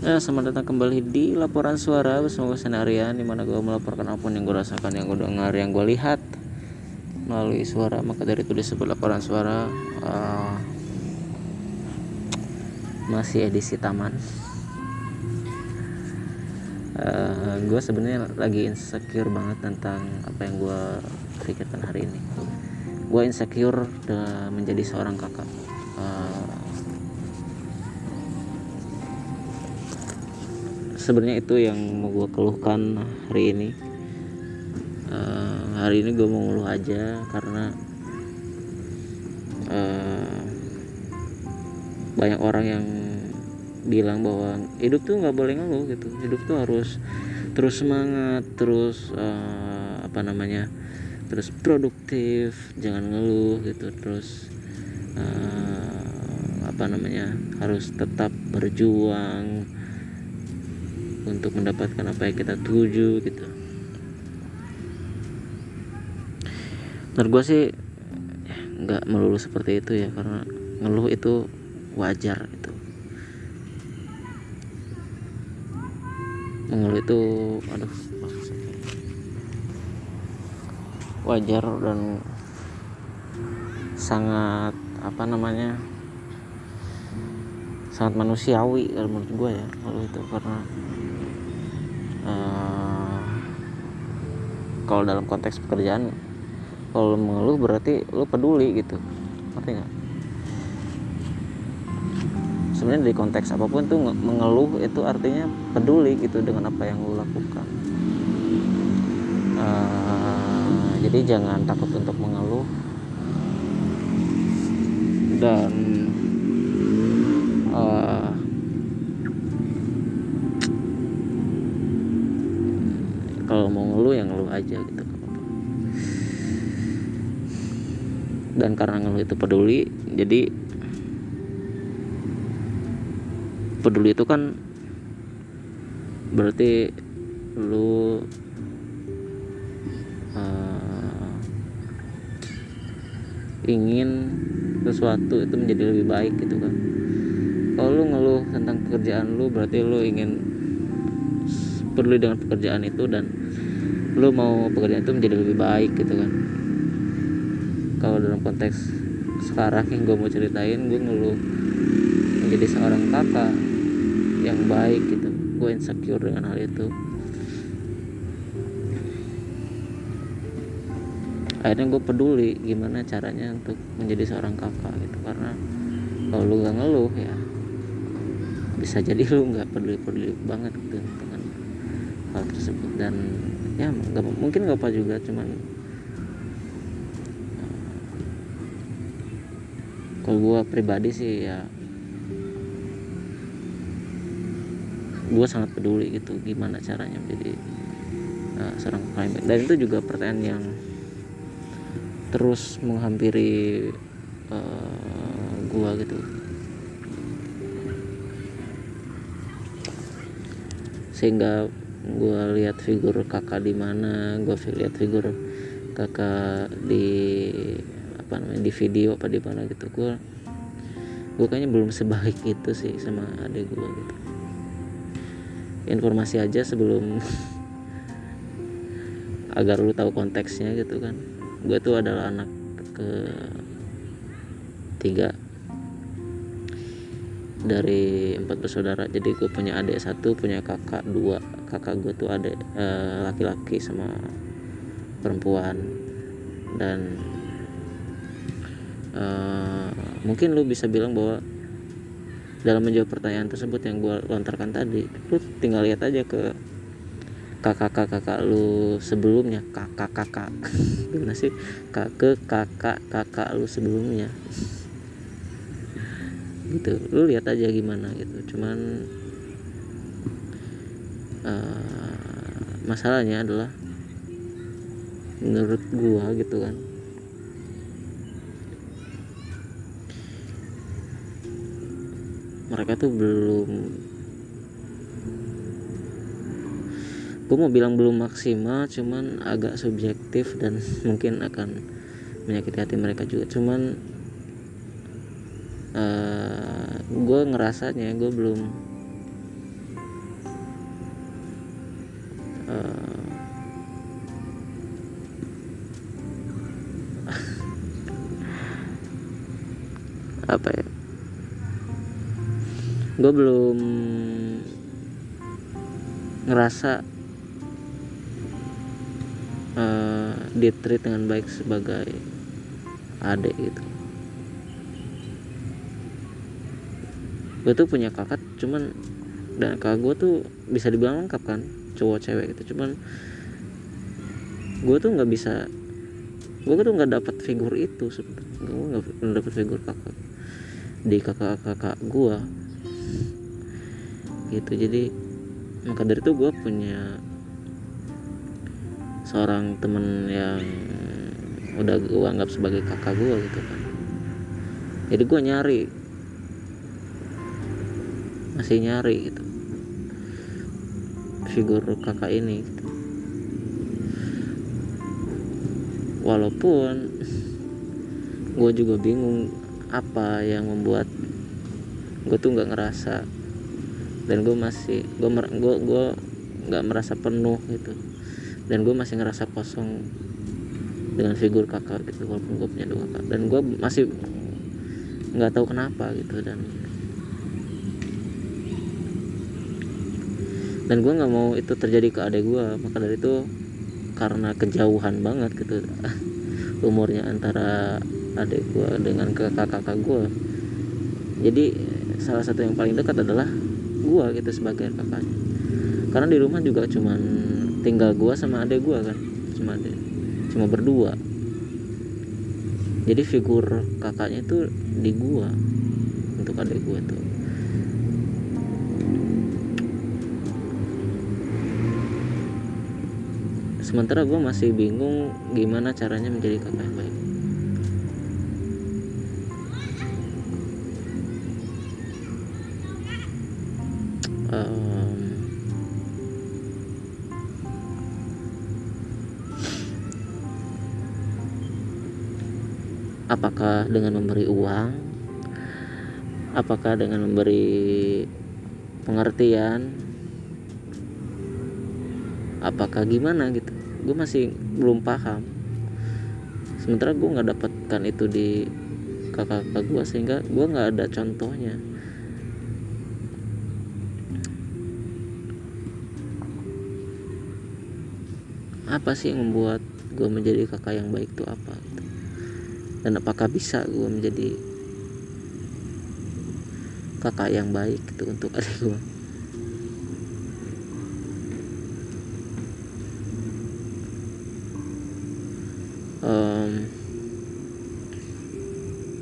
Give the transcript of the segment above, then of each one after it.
Ya, selamat datang kembali di laporan suara bersama gue Senarian Di mana gue melaporkan apa pun yang gue rasakan, yang gue dengar, yang gue lihat Melalui suara, maka dari itu disebut laporan suara uh, Masih edisi taman. Uh, Gue sebenarnya lagi insecure banget tentang apa yang gue pikirkan hari ini. Gue insecure menjadi seorang kakak sebenarnya itu yang mau gue keluhkan hari ini. Uh, hari ini gue mau ngeluh aja karena uh, banyak orang yang bilang bahwa hidup tuh nggak boleh ngeluh gitu. Hidup tuh harus terus semangat terus uh, apa namanya terus produktif jangan ngeluh gitu. Terus uh, apa namanya harus tetap berjuang untuk mendapatkan apa yang kita tuju gitu. Menurut gue sih nggak melulu seperti itu ya karena ngeluh itu wajar itu mengeluh itu aduh wajar dan sangat apa namanya sangat manusiawi kalau menurut gue ya kalau itu karena uh, kalau dalam konteks pekerjaan kalau mengeluh berarti lu peduli gitu. Ngerti nggak? Sebenarnya dari konteks apa pun tuh mengeluh itu artinya peduli gitu dengan apa yang lu lakukan. Uh, jadi jangan takut untuk mengeluh. Dan dan karena ngeluh itu peduli jadi peduli itu kan berarti lu uh, ingin sesuatu itu menjadi lebih baik gitu kan. Kalau lu ngeluh tentang pekerjaan lu berarti lu ingin peduli dengan pekerjaan itu dan lu mau pekerjaan itu menjadi lebih baik gitu kan kalau dalam konteks sekarang yang gue mau ceritain gue ngeluh menjadi seorang kakak yang baik gitu. Gue insecure dengan hal itu. Akhirnya gue peduli gimana caranya untuk menjadi seorang kakak gitu. Karena kalau lu gak ngeluh ya bisa jadi lu nggak peduli peduli banget gitu dengan hal tersebut. Dan ya gak, mungkin gak apa juga cuman kalau gue pribadi sih ya gue sangat peduli gitu gimana caranya menjadi uh, seorang climate dan itu juga pertanyaan yang terus menghampiri uh, gue gitu. Sehingga gue lihat figur kakak di mana gue lihat figur kakak di apa namanya di video apa di mana gitu. Gue gue kayaknya belum sebaik itu sih sama adik gue gitu. Informasi aja sebelum agar lu tahu konteksnya gitu kan. Gue tuh adalah anak ke tiga. Dari empat bersaudara jadi gue punya adik satu punya kakak dua. Kakak gue tuh adik eh, laki-laki uh, sama perempuan. Dan uh, mungkin lu bisa bilang bahwa dalam menjawab pertanyaan tersebut yang gue lontarkan tadi lu tinggal lihat aja ke kakak-kakak lu sebelumnya. Kakak-kakak. Gimana sih? Ke kakak-kakak lu sebelumnya. Gitu. Lu lihat aja gimana gitu. Cuman uh, masalahnya adalah menurut gua gitu kan mereka tuh belum gue mau bilang belum maksimal cuman agak subjektif dan mungkin akan menyakiti hati mereka juga. Cuman uh, gue ngerasanya gue belum uh, apa ya gue belum ngerasa uh, ditreat dengan baik sebagai adik gitu. Gue tuh punya kakak cuman dan kakak gue tuh bisa dibilang lengkap kan cowok cewek gitu. Cuman gue tuh nggak bisa gue tuh nggak dapat figur itu gue nggak dapat figur kakak di kakak-kakak gue gitu. Jadi maka dari itu gue punya seorang temen yang udah gue anggap sebagai kakak gue gitu kan. Jadi gue nyari. Masih nyari gitu. Figur kakak ini gitu. walaupun gue juga bingung apa yang membuat gue tuh nggak ngerasa dan gue masih gue gue gue nggak merasa penuh gitu. Dan gue masih ngerasa kosong dengan figur kakak gitu walaupun gue punya dua kakak. Dan gue masih nggak tahu kenapa gitu dan dan gue nggak mau itu terjadi ke adik gue maka dari itu karena kejauhan banget gitu umurnya antara adik gue dengan kakak-kakak gue jadi salah satu yang paling dekat adalah gue gitu sebagai kakaknya karena di rumah juga cuman tinggal gue sama adik gue kan cuma adik. Cuma berdua. Jadi figur kakaknya itu di gue untuk adik gue tuh sementara gue masih bingung gimana caranya menjadi kakak yang baik dengan memberi uang? Apakah dengan memberi pengertian? Apakah gimana gitu? Gue masih belum paham. Sementara gue nggak dapatkan itu di kakak-kakak gue sehingga gue nggak ada contohnya. Apa sih yang membuat gue menjadi kakak yang baik itu apa? gitu. Dan apakah bisa gue menjadi kakak yang baik itu untuk adik gue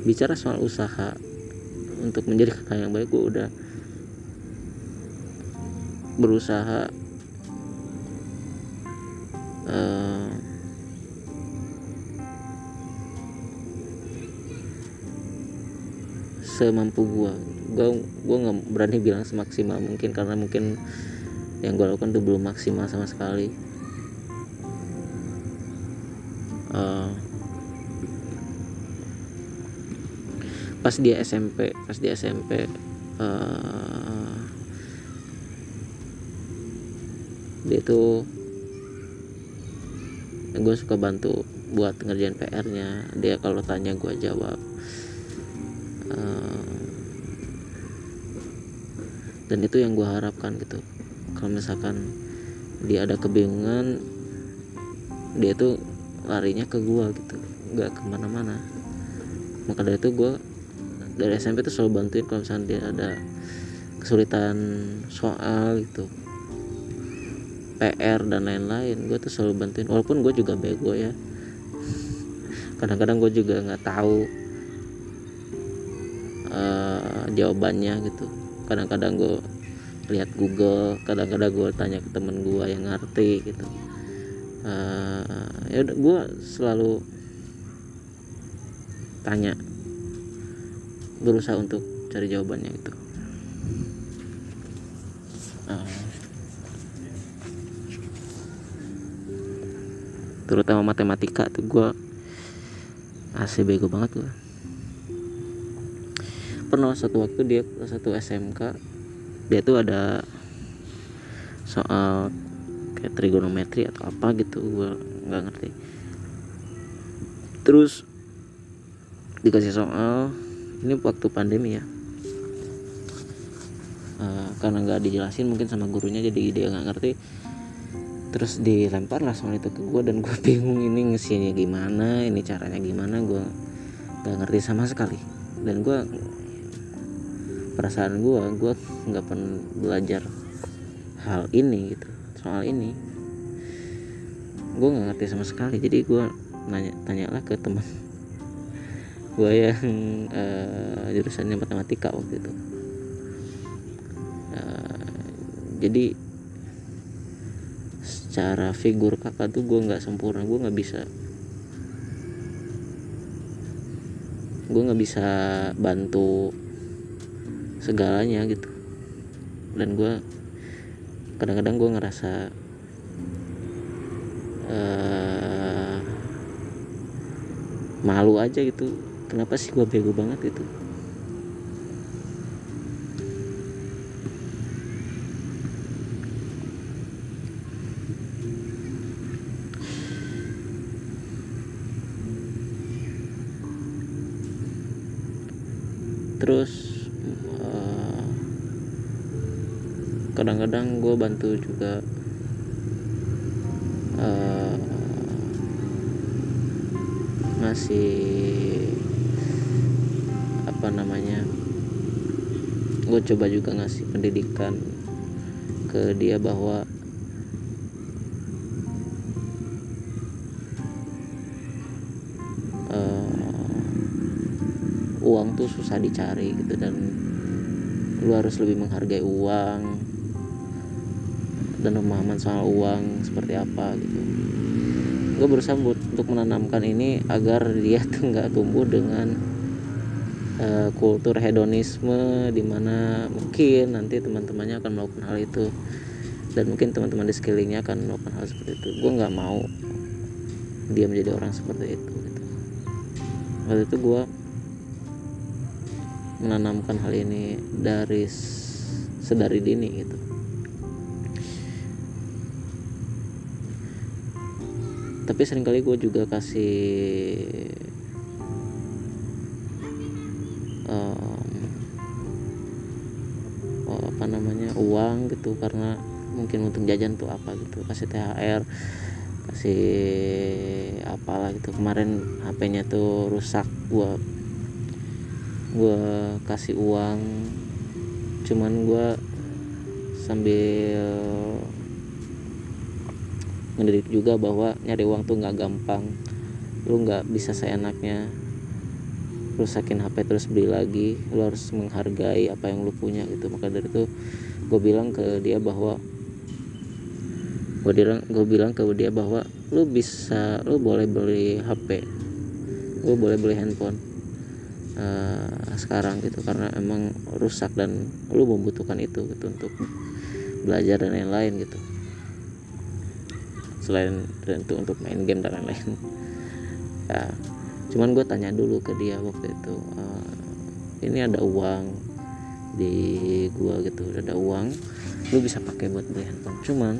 bicara soal usaha untuk menjadi kakak yang baik gue udah berusaha semampu gue gue gue nggak berani bilang semaksimal mungkin karena mungkin yang gue lakukan tuh belum maksimal sama sekali. Uh, pas dia SMP pas dia SMP uh, eh, dia tuh gue suka bantu buat ngerjain PR-nya dia kalau tanya gue jawab uh, dan itu yang gue harapkan gitu. Kalau misalkan dia ada kebingungan dia tuh larinya ke gue gitu nggak ke mana-mana. Maka dari itu gue dari SMP tuh selalu bantuin kalau misalnya dia ada kesulitan soal gitu. PR dan lain-lain gue tuh selalu bantuin. Walaupun gue juga bego ya. Kadang-kadang gue juga nggak tahu uh, jawabannya gitu kadang-kadang gue lihat Google kadang-kadang gue tanya ke temen gue yang ngerti gitu. Uh, ya gue selalu tanya berusaha untuk cari jawabannya itu uh, terutama matematika tuh gue asli bego banget gue pernah satu waktu dia satu SMK dia tuh ada soal kayak trigonometri atau apa gitu gue nggak ngerti. Terus dikasih soal ini waktu pandemi ya. Uh, karena nggak dijelasin mungkin sama gurunya jadi dia nggak ngerti. Terus dilempar lah soal itu ke gue dan gue bingung ini ngisinya gimana ini caranya gimana gue nggak ngerti sama sekali. Dan gue perasaan gue gue nggak pernah belajar hal ini gitu soal ini. Gue nggak ngerti sama sekali jadi gue nanya tanyalah ke teman gue yang uh, jurusannya matematika waktu itu. Uh, jadi secara figur kakak tuh gue nggak sempurna gue nggak bisa gue nggak bisa bantu segalanya gitu. Dan gue kadang-kadang gue ngerasa uh, malu aja gitu. Kenapa sih gue bego banget gitu terus uh, kadang-kadang gue bantu juga uh, ngasih apa namanya gue coba juga ngasih pendidikan ke dia bahwa uh, uang tuh susah dicari gitu dan lu harus lebih menghargai uang dan pemahaman soal uang seperti apa gitu. Gue berusaha untuk menanamkan ini agar dia tuh nggak tumbuh dengan uh, kultur hedonisme di mana mungkin nanti teman-temannya akan melakukan hal itu dan mungkin teman-teman di sekelilingnya akan melakukan hal seperti itu. Gue nggak mau dia menjadi orang seperti itu gitu. waktu itu gue menanamkan hal ini dari sedari dini gitu tapi sering kali gue juga kasih uang gitu. Karena mungkin untuk jajan tuh apa gitu. Kasih THR kasih apalah gitu. Kemarin HP-nya tuh rusak. Gua gua kasih uang. Cuman gua sambil mendidik juga bahwa nyari uang tuh nggak gampang. Lu nggak bisa seenaknya. Rusakin HP terus beli lagi. Lu harus menghargai apa yang lu punya gitu. Maka dari itu gue bilang ke dia bahwa gue bilang ke dia bahwa lu bisa lu boleh beli HP lu boleh beli handphone uh, sekarang gitu. Karena emang rusak dan lu membutuhkan itu gitu untuk belajar dan lain-lain gitu selain itu untuk main game dan lain-lain. Ya cuman gue tanya dulu ke dia waktu itu uh, ini ada uang di gua gitu udah ada uang lu bisa pakai buat beli handphone. Cuman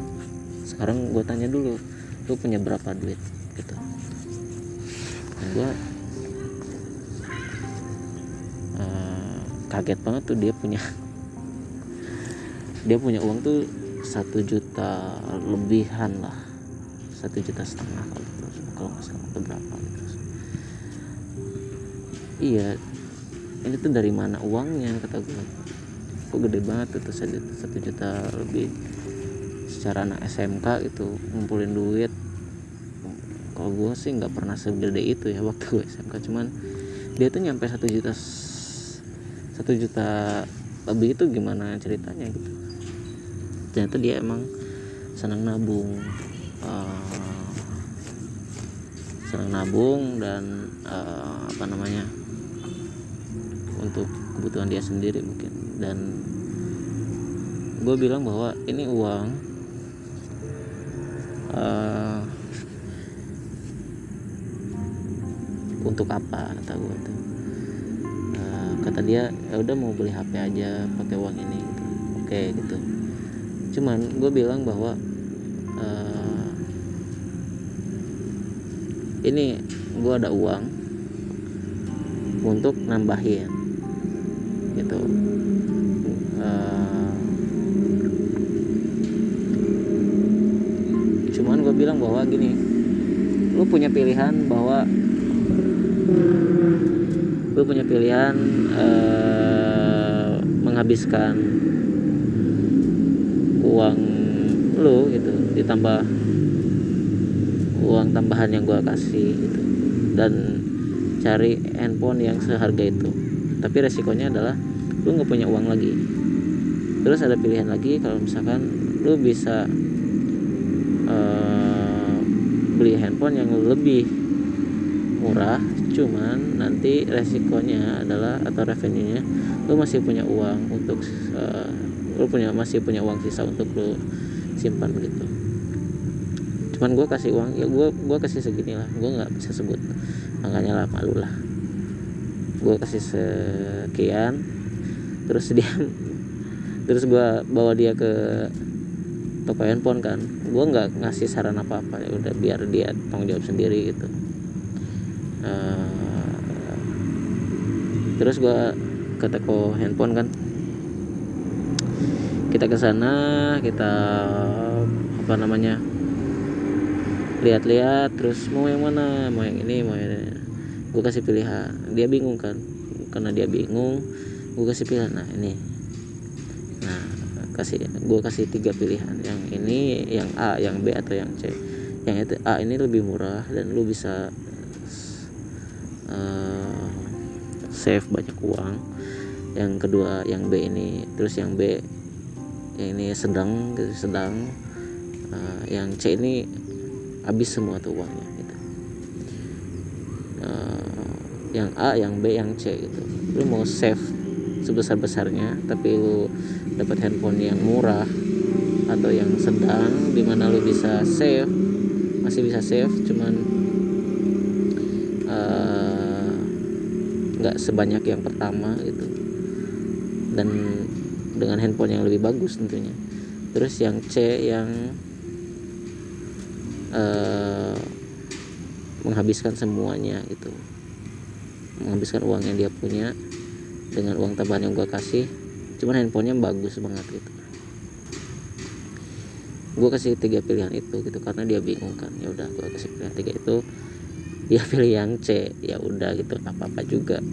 sekarang gua tanya dulu lu punya berapa duit? Gitu. Dan gua uh, kaget banget tuh dia punya dia punya uang tuh satu juta lebihan lah satu juta setengah kalau gitu kalau nggak salah atau berapa gitu. Iya ini tuh dari mana uangnya kata gue kok gede banget tuh satu juta lebih. Secara anak SMK itu ngumpulin duit. Kalau gue sih nggak pernah segede itu ya waktu gue SMK cuman dia tuh nyampe satu juta satu juta lebih itu gimana ceritanya gitu. Ternyata dia emang senang nabung uh, senang nabung dan uh, apa namanya untuk kebutuhan dia sendiri mungkin. Dan gue bilang bahwa ini uang uh, untuk apa kata gue tuh. Uh, kata dia ya udah mau beli HP aja pakai uang ini. Gitu oke okay, gitu. Cuman gue bilang bahwa uh, ini gue ada uang untuk nambahin gitu. Uh, cuman gue bilang bahwa gini lu punya pilihan bahwa lu punya pilihan uh, menghabiskan uang lu gitu. Ditambah uang tambahan yang gue kasih gitu. Dan cari handphone yang seharga itu. Tapi resikonya adalah lu nggak punya uang lagi. Terus ada pilihan lagi kalau misalkan lu bisa uh, beli handphone yang lebih murah cuman nanti resikonya adalah atau revenue nya lu masih punya uang untuk uh, lu punya masih punya uang sisa untuk lu simpan begitu cuman gue kasih uang ya gue gue kasih segini lah gue nggak bisa sebut makanya lah malu lah. Gue kasih sekian terus dia terus gue bawa dia ke toko handphone kan. Gue nggak ngasih saran apa apa ya udah biar dia tanggung jawab sendiri gitu. Uh, terus gue ke toko handphone kan. Kita ke sana kita apa namanya lihat-lihat terus mau yang mana? Mau yang ini mau yang ini. Gue kasih pilihan. Dia bingung kan? Karena dia bingung gue kasih pilihan. Nah ini. Nah kasih gue kasih tiga pilihan. Yang ini yang A yang B atau yang C. Yang itu A ini lebih murah dan lu bisa uh, save banyak uang. Yang kedua yang B ini. Terus yang B yang ini sedang sedang. Uh, yang C ini habis semua tuh uangnya gitu. Uh, yang A yang B yang C gitu. Lu mau save sebesar besarnya tapi lu dapat handphone yang murah atau yang sedang di mana lu bisa save masih bisa save cuman eh, nggak uh, sebanyak yang pertama gitu. Dan dengan handphone yang lebih bagus tentunya. Terus yang C yang uh, menghabiskan semuanya gitu. Menghabiskan uang yang dia punya dengan uang tambahan yang gue kasih. Cuman handphonenya bagus banget gitu. Gue kasih tiga pilihan itu gitu karena dia bingung kan. Ya udah gue kasih pilihan tiga itu dia pilih yang C. Ya udah gitu apa apa juga.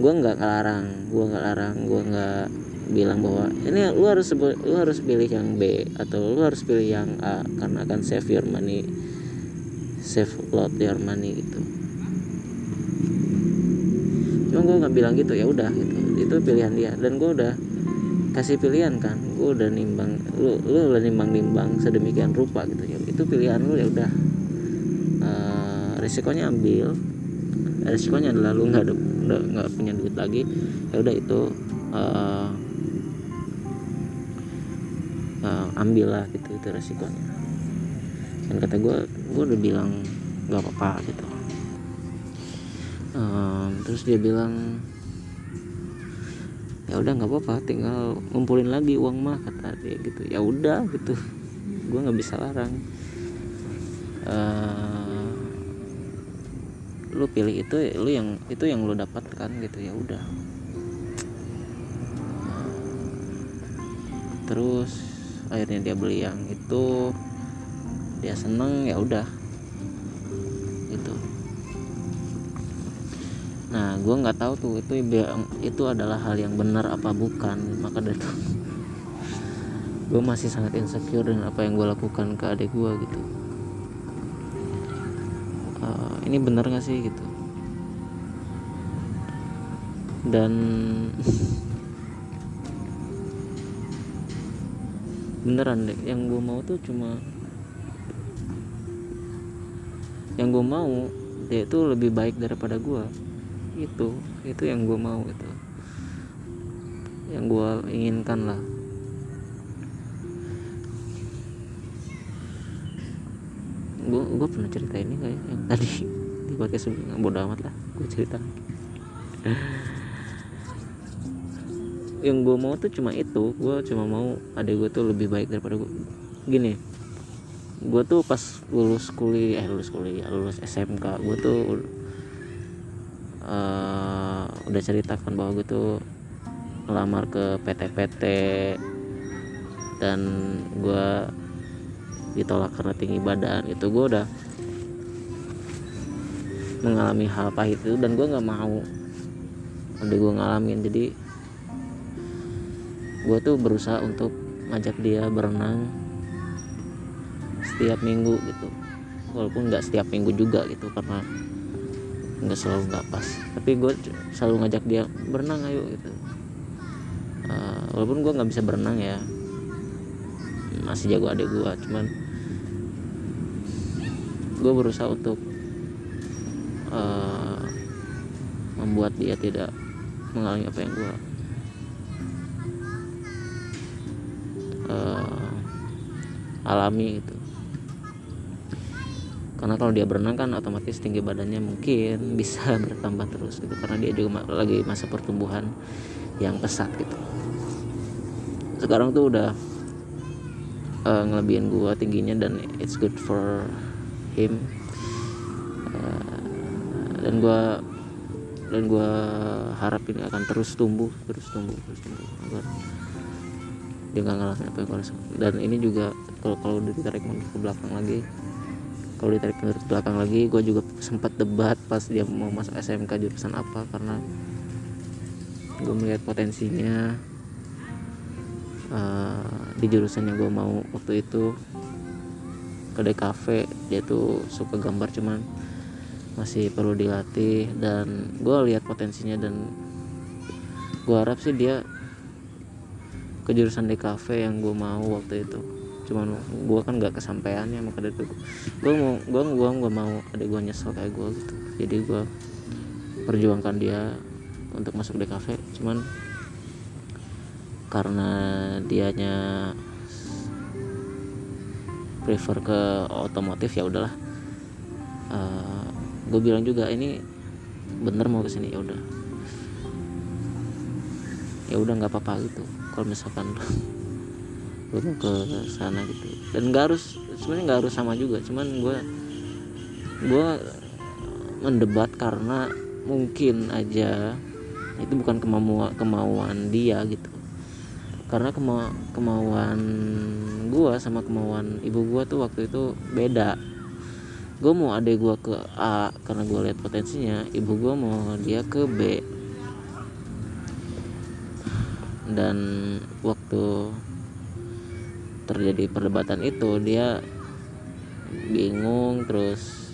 Gue nggak larang gue nggak larang gue nggak bilang bahwa ini lu harus lu harus pilih yang B atau lu harus pilih yang A karena akan save your money save lot your money gitu. Cuma gue nggak bilang gitu ya udah gitu. Itu pilihan dia dan gue udah kasih pilihan kan. Gue udah nimbang lu lu udah nimbang nimbang sedemikian rupa gitu. Ya itu pilihan lu ya udah. Uh, risikonya ambil. Risikonya adalah lu nggak nggak punya duit lagi ya udah itu uh, uh, ambil lah gitu itu resikonya. Dan kata gue gue udah bilang nggak apa-apa gitu. Um, terus dia bilang ya udah nggak apa-apa tinggal ngumpulin lagi uang mah kata dia gitu. Ya udah gitu. Gue nggak bisa larang. Uh, lu pilih itu lu yang itu yang lu dapatkan gitu ya udah. Terus akhirnya dia beli yang itu. Dia seneng ya udah. Itu nah gue nggak tahu tuh itu itu adalah hal yang benar apa bukan. Maka dari itu gue masih sangat insecure dengan apa yang gue lakukan ke adik gue gitu. Uh, ini benar gak sih gitu? Dan beneran deh yang gue mau tuh cuma yang gue mau dia itu lebih baik daripada gue itu itu yang gue mau itu. Yang gue inginkan lah. Gue gue pernah cerita ini kayak ya? yang tadi di podcast sebelumnya. Bodo amat lah gue cerita yang gue mau tuh cuma itu. Gue cuma mau adik gue tuh lebih baik daripada gue gini gue tuh pas lulus kuliah eh lulus kuliah lulus SMK gue tuh uh, udah ceritakan bahwa gue tuh ngelamar ke PT-PT dan gue ditolak karena tinggi badan. Itu gue udah mengalami hal pahit itu dan gue nggak mau udah gue ngalamin. Jadi gue tuh berusaha untuk ngajak dia berenang setiap minggu gitu. Walaupun nggak setiap minggu juga gitu karena nggak selalu nggak pas. Tapi gue selalu ngajak dia berenang ayo gitu. Uh, walaupun gue nggak bisa berenang ya masih jago adik gue cuman gue berusaha untuk uh, membuat dia tidak mengalami apa yang gue alami gitu. Karena kalau dia berenang kan otomatis tinggi badannya mungkin bisa bertambah terus gitu. Karena dia juga lagi masa pertumbuhan yang pesat gitu. Sekarang tuh udah uh, ngelebihin gua tingginya dan it's good for him. Uh, dan gua dan gua harap ini akan terus tumbuh terus tumbuh terus tumbuh. Agar dia nggak ngalahin apa yang rasakan. Dan ini juga kalau kalau ditarik mundur ke belakang lagi. Kalau ditarik mundur ke belakang lagi gue juga sempat debat pas dia mau masuk SMK jurusan apa karena gue melihat potensinya uh, di jurusan yang gue mau waktu itu. Ke DKV dia tuh suka gambar cuman masih perlu dilatih dan gue lihat potensinya dan gue harap sih dia ke jurusan DKV yang gue mau waktu itu cuman gue kan gak kesampaiannya maka dari itu gue mau gue gue gak mau ada gue nyesel kayak gue gitu. Jadi gue perjuangkan dia untuk masuk DKV cuman karena dianya prefer ke otomotif ya udahlah. Uh, eh, gue bilang juga ini bener mau ke sini. Ya udah. Ya udah nggak apa-apa gitu. Kalau misalkan lu mau ke sana gitu. Dan nggak harus sebenarnya nggak harus sama juga cuman gue gue mendebat karena mungkin aja itu bukan kemauan kemauan dia gitu. Karena kema kemauan gue sama kemauan ibu gue tuh waktu itu beda. Gue mau adek gue ke A karena gue lihat potensinya ibu gue mau dia ke B. Dan waktu terjadi perdebatan itu dia bingung terus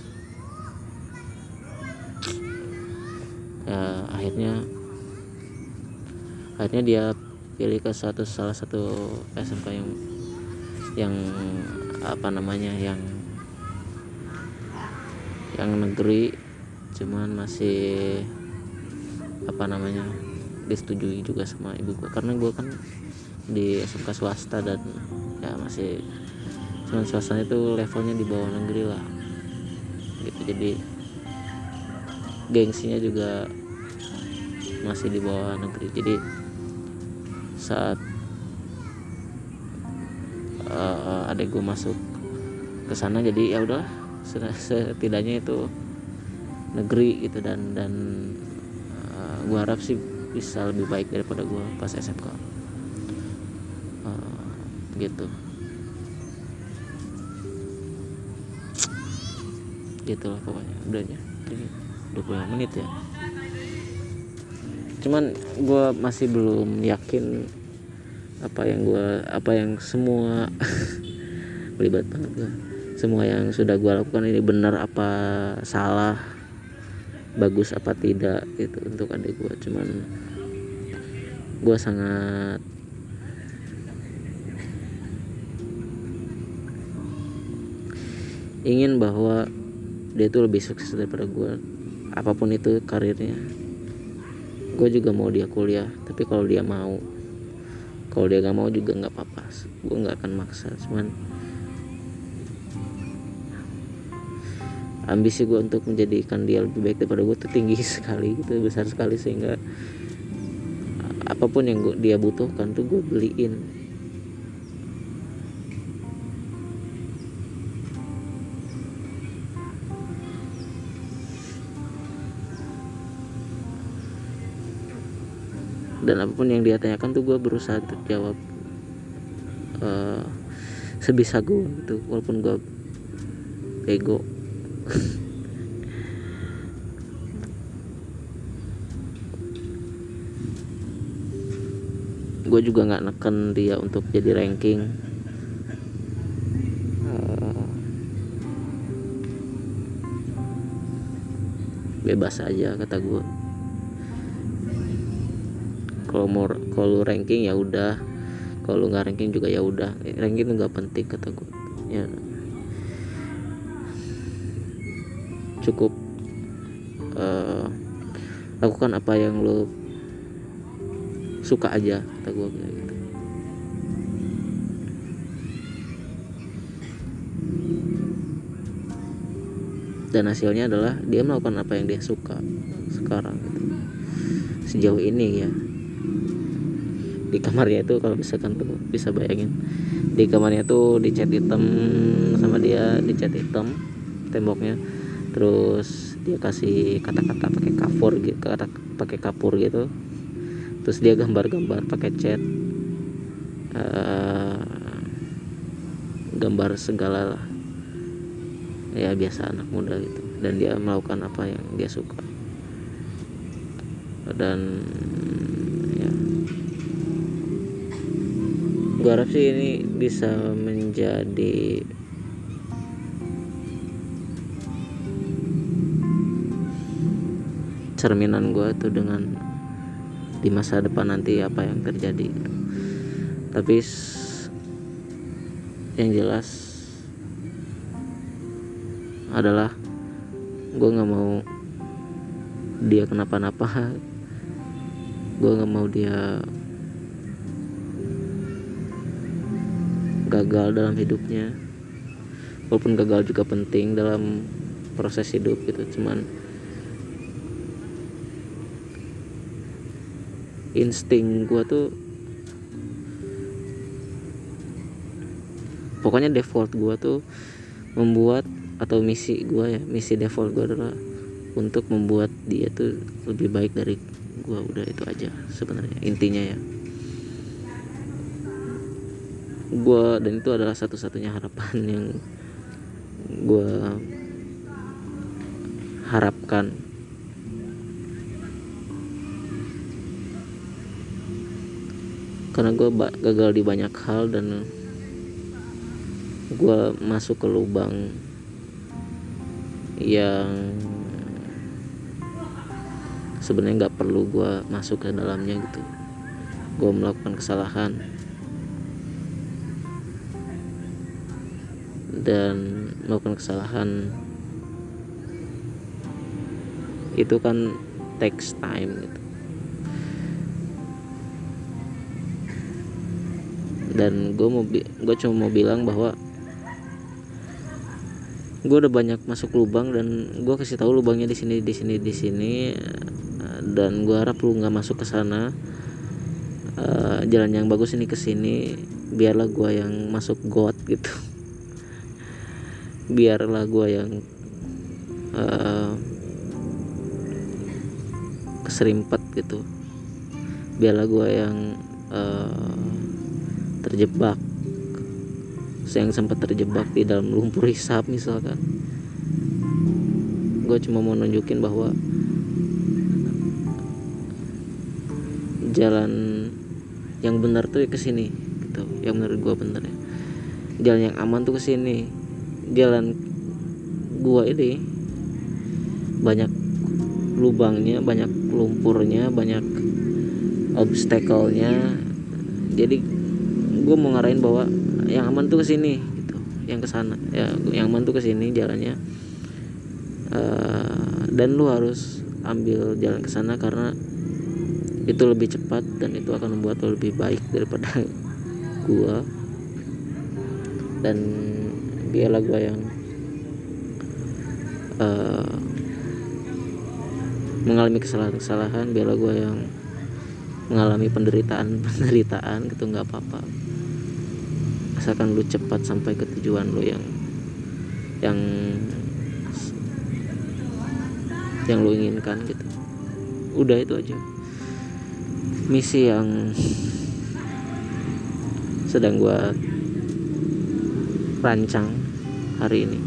ya akhirnya akhirnya dia pilih ke satu salah satu SMK yang yang apa namanya yang yang negeri cuman masih apa namanya disetujui juga sama ibu gue karena gue kan di SMK swasta dan ya masih cuman swasta itu levelnya di bawah negeri lah. Gitu. Jadi gengsinya juga masih di bawah negeri. Jadi saat uh, adek gue masuk ke sana jadi ya udah setidaknya itu negeri gitu dan dan uh, gue harap sih bisa lebih baik daripada gue pas SMK gitu. Gitu lah pokoknya udah ya. 20 menit ya. Cuman gue masih belum yakin apa yang gue apa yang semua belibat banget gue semua yang sudah gue lakukan ini benar apa salah bagus apa tidak itu untuk adik gue cuman gue sangat ingin bahwa dia itu lebih sukses daripada gue apa pun itu karirnya. Gue juga mau dia kuliah tapi kalau dia mau kalau dia gak mau juga nggak apa-apa. Gue nggak akan maksa cuman ambisi gue untuk menjadikan dia lebih baik daripada gue tuh tinggi sekali gitu besar sekali sehingga apa pun yang gua, dia butuhkan tuh gue beliin dan apa pun yang dia tanyakan tuh gue berusaha untuk jawab uh, sebisa gue gitu walaupun gue ego gue juga nggak neken dia untuk jadi ranking. Uh, bebas aja kata gue mau kalau ranking ya udah. Kalau nggak ranking juga ya udah. Ranking itu nggak penting kata gue ya. Cukup uh, lakukan apa yang lo suka aja kata gue kayak gitu. Dan hasilnya adalah dia melakukan apa yang dia suka sekarang gitu. Sejauh ini ya di kamarnya itu kalau misalkan tuh bisa bayangin. Di kamarnya tuh dicat hitam sama dia dicat hitam temboknya. Terus dia kasih kata-kata pakai kapur gitu kata pakai kapur gitu. Terus dia gambar-gambar pakai cat uh, gambar segala lah. Ya biasa anak muda gitu. Dan dia melakukan apa yang dia suka. Dan ya gue harap sih ini bisa menjadi cerminan gue tuh dengan di masa depan nanti apa yang terjadi. Tapi yang jelas adalah gue nggak mau dia kenapa-napa. Gue nggak mau dia gagal dalam hidupnya. Walaupun gagal juga penting dalam proses hidup gitu cuman insting gue tuh pokoknya default gue tuh membuat atau misi gue ya misi default gue adalah untuk membuat dia tuh lebih baik dari gue udah itu aja sebenarnya intinya ya gue dan itu adalah satu-satunya harapan yang gue harapkan. Karena gue gagal di banyak hal dan gue masuk ke lubang yang sebenarnya nggak perlu gue masuk ke dalamnya gitu. Gue melakukan kesalahan dan melakukan kesalahan. Itu kan takes time gitu. Dan gue mau gue cuma mau bilang bahwa gue udah banyak masuk lubang dan gue kasih tahu lubangnya di sini di sini di sini dan gue harap lu nggak masuk ke sana. Uh, jalan yang bagus ini ke sini biarlah gue yang masuk got gitu biarlah gue yang uh, keserimpet gitu. Biarlah gue yang uh, terjebak. Yang sempat terjebak di dalam lumpur hisap misalkan. Gue cuma mau nunjukin bahwa jalan yang benar tuh ke sini gitu. Yang menurut gue benar ya. Jalan yang aman tuh ke sini jalan gua ini banyak lubangnya banyak lumpurnya banyak obstacle-nya. Jadi gue mau ngarahin bahwa yang aman tuh ke sini gitu. Yang ke sana ya yang aman tuh ke sini jalannya. Uh, dan lu harus ambil jalan ke sana karena itu lebih cepat dan itu akan membuat lo lebih baik daripada gua. Dan biarlah gua yang uh, mengalami kesalahan-kesalahan. Biarlah gua yang mengalami penderitaan penderitaan gitu nggak apa-apa. Asalkan lu cepat sampai ke tujuan lu yang yang yang lu inginkan gitu. Udah itu aja. Misi yang sedang gua rancang hari ini.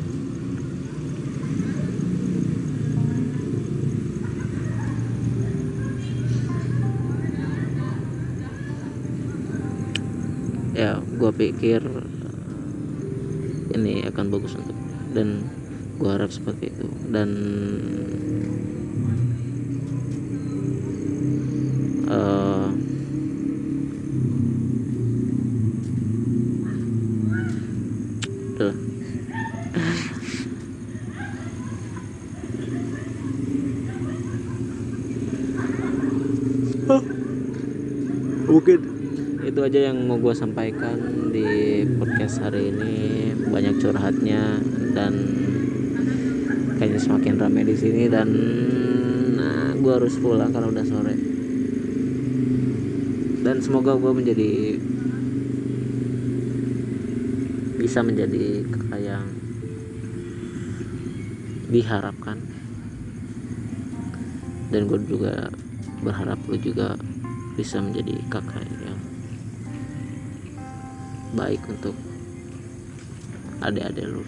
Ya gua pikir ini akan bagus untuk dan gua harap seperti itu. Dan eh, udah lah. Mungkin. Itu aja yang mau gue sampaikan di podcast hari ini. Banyak curhatnya dan kayaknya semakin ramai di sini dan nah, gue harus pulang karena udah sore. Dan semoga gue menjadi bisa menjadi kakak yang diharapkan. Dan gue juga berharap lu juga bisa menjadi kakak yang baik untuk adik-adik lu